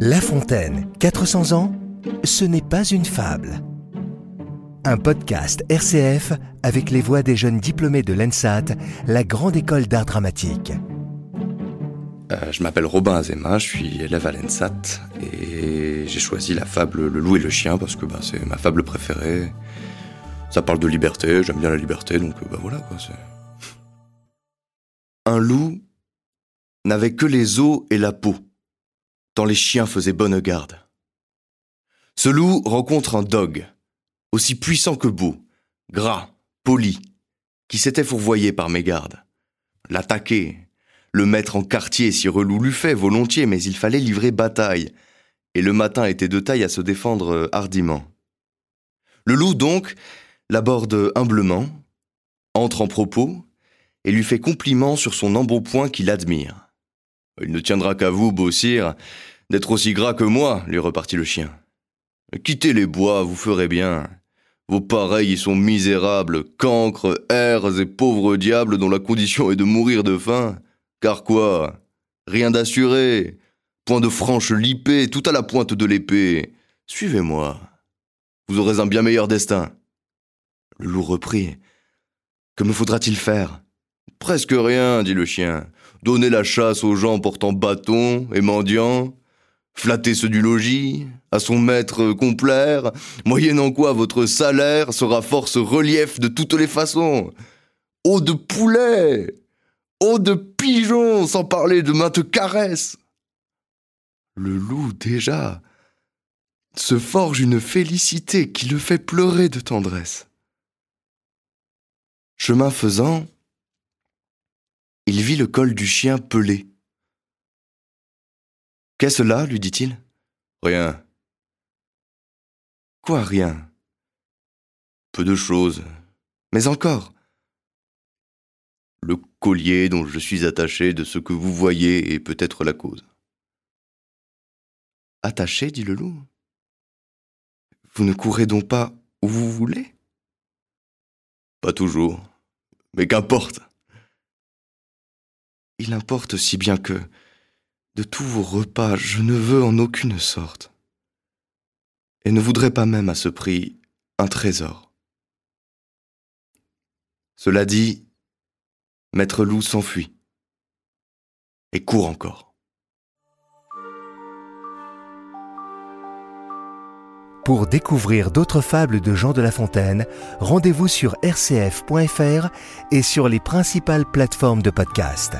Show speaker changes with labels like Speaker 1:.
Speaker 1: La Fontaine, 400 ans, ce n'est pas une fable. Un podcast RCF avec les voix des jeunes diplômés de l'ENSAT, la grande école d'art dramatique.
Speaker 2: Euh, je m'appelle Robin Azema, je suis élève à l'ENSAT et j'ai choisi la fable Le loup et le chien parce que ben, c'est ma fable préférée. Ça parle de liberté, j'aime bien la liberté, donc ben, voilà quoi. Un loup n'avait que les os et la peau, tant les chiens faisaient bonne garde. Ce loup rencontre un dog, aussi puissant que beau, gras, poli, qui s'était fourvoyé par mes gardes. L'attaquer, le mettre en quartier si relou l'eût fait volontiers, mais il fallait livrer bataille, et le matin était de taille à se défendre hardiment. Le loup donc l'aborde humblement, entre en propos, et lui fait compliment sur son embonpoint qu'il admire. Il ne tiendra qu'à vous, beau sire, d'être aussi gras que moi, lui repartit le chien. Quittez les bois, vous ferez bien. Vos pareils y sont misérables, cancres, airs et pauvres diables dont la condition est de mourir de faim. Car quoi? Rien d'assuré. Point de franche lipée, tout à la pointe de l'épée. Suivez-moi. Vous aurez un bien meilleur destin. Le loup reprit. Que me faudra-t-il faire? Presque rien, dit le chien donner la chasse aux gens portant bâton et mendiants, flatter ceux du logis, à son maître complaire, moyennant quoi votre salaire sera force relief de toutes les façons. Eau de poulet, eau de pigeon, sans parler de maintes caresses. Le loup, déjà, se forge une félicité qui le fait pleurer de tendresse. Chemin faisant, il vit le col du chien pelé. Qu'est-ce là lui dit-il. Rien. Quoi rien Peu de choses. Mais encore. Le collier dont je suis attaché de ce que vous voyez est peut-être la cause. Attaché, dit le loup. Vous ne courez donc pas où vous voulez? Pas toujours. Mais qu'importe il importe si bien que, de tous vos repas, je ne veux en aucune sorte, et ne voudrais pas même à ce prix un trésor. Cela dit, Maître Loup s'enfuit, et court encore.
Speaker 1: Pour découvrir d'autres fables de Jean de La Fontaine, rendez-vous sur rcf.fr et sur les principales plateformes de podcast.